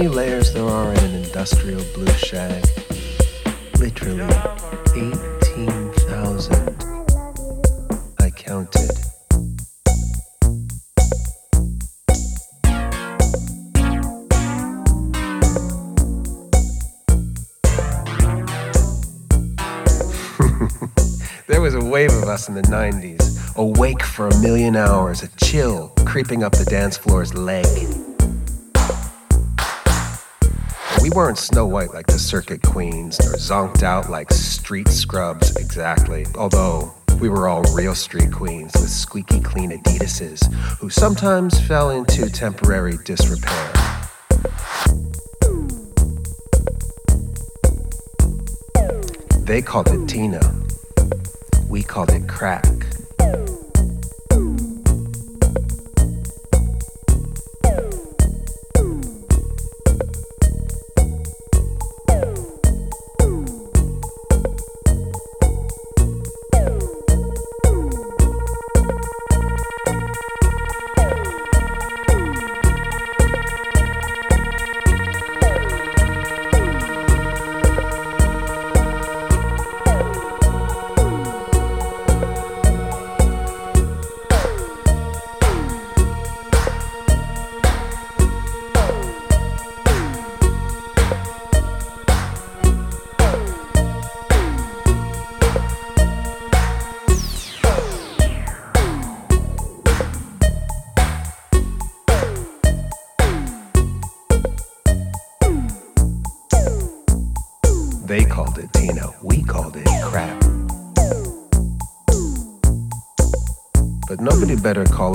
many layers there are in an industrial blue shag? Literally 18,000. I counted. There was a wave of us in the 90s, awake for a million hours, a chill creeping up the dance floor's leg. Weren't Snow White like the circuit queens, nor zonked out like street scrubs exactly, although we were all real street queens with squeaky clean Adidas's, who sometimes fell into temporary disrepair. They called it Tina. We called it crack.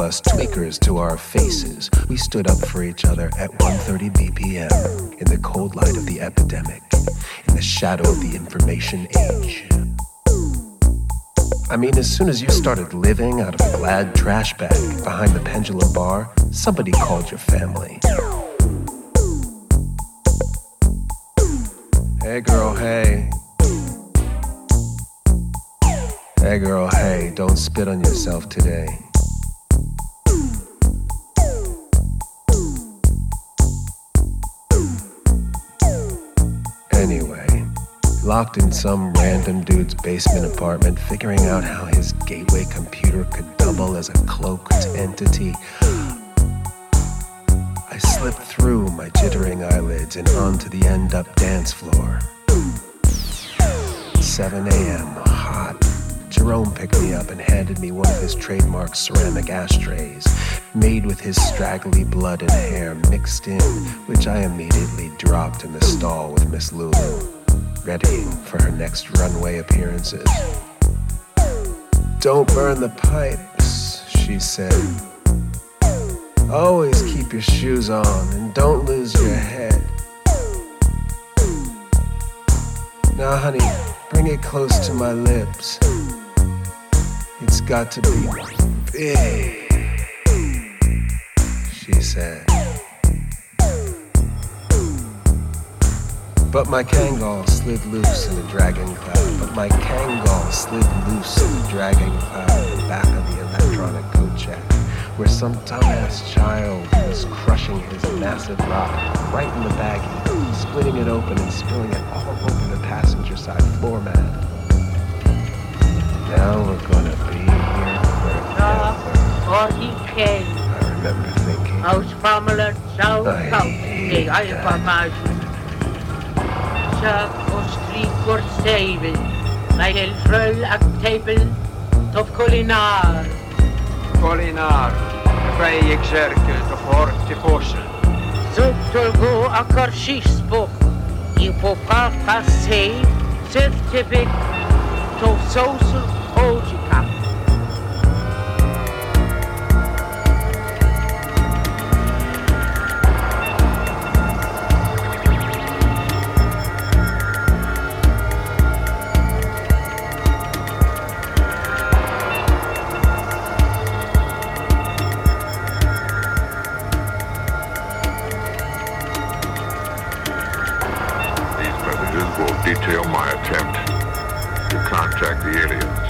Us tweakers to our faces. We stood up for each other at 1:30 BPM in the cold light of the epidemic, in the shadow of the information age. I mean, as soon as you started living out of a glad trash bag behind the pendulum bar, somebody called your family. Hey girl, hey. Hey girl, hey, don't spit on yourself today. Locked in some random dude's basement apartment, figuring out how his gateway computer could double as a cloaked entity. I slipped through my jittering eyelids and onto the end up dance floor. 7 a.m., hot. Jerome picked me up and handed me one of his trademark ceramic ashtrays, made with his straggly blood and hair mixed in, which I immediately dropped in the stall with Miss Lulu, ready for her next runway appearances. Don't burn the pipes, she said. Always keep your shoes on and don't lose your head. Now, honey, bring it close to my lips. It's got to be big, she said. But my Kangol slid loose in a dragon cloud. But my Kangol slid loose in a dragon cloud at the back of the electronic coat check where some dumbass child was crushing his massive rock right in the baggie, splitting it open and spilling it all over the passenger side floor mat. Now we're gonna be here forever. Or he came I remember thinking, aus Famelen zou I koud. hate Peter og strykvort seivel, nei til frøl ak teibel, tof kolinar. Kolinar, feig kjerkel, tof hort til fossen. Suttur go akkar skisbok, i på pappa seiv, søftebygg, tof sosul ojik. The aliens.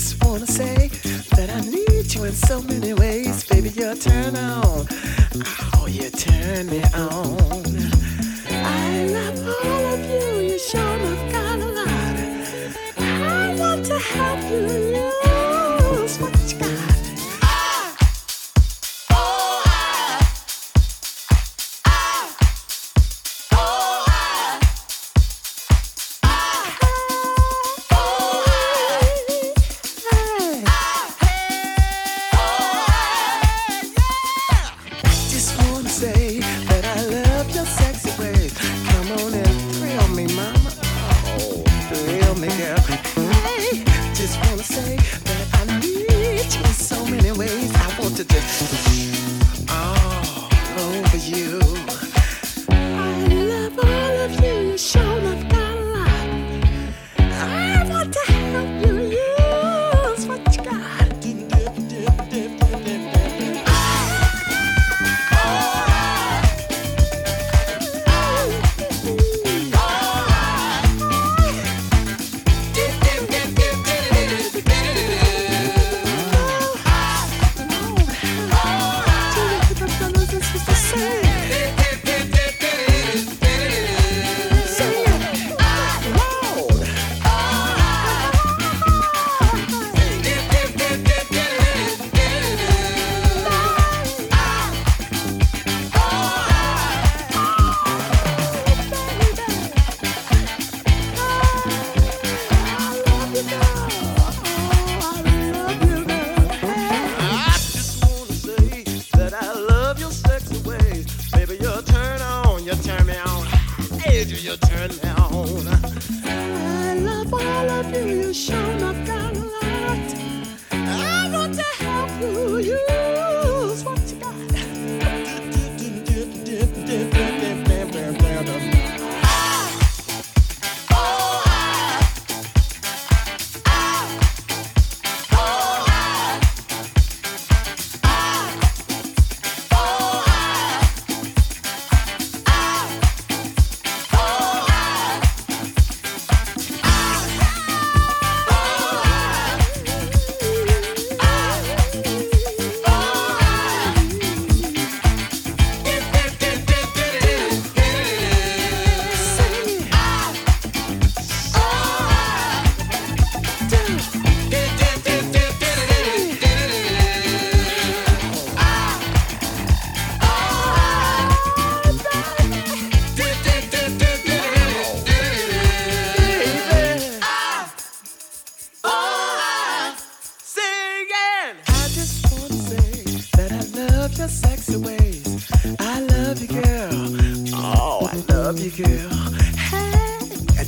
just wanna say that I need you in so many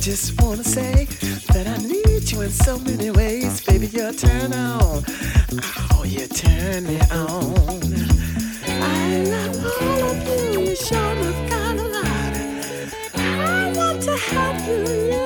just wanna say that I need you in so many ways, baby. You turn on. Oh, you turn me on. I love all of you. You sure have got a lot. I want to help you.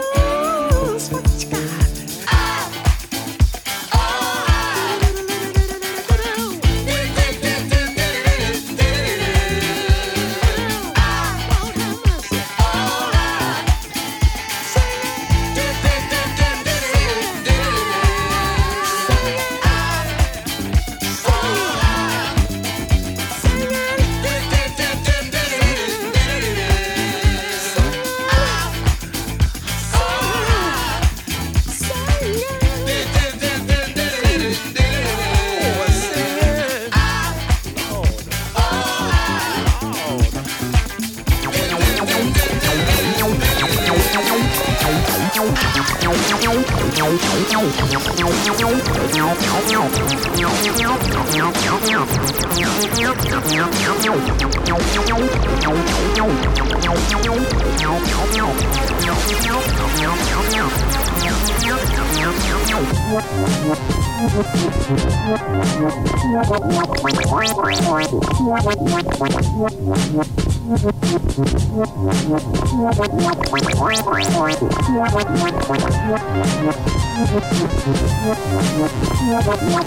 Thank.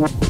What?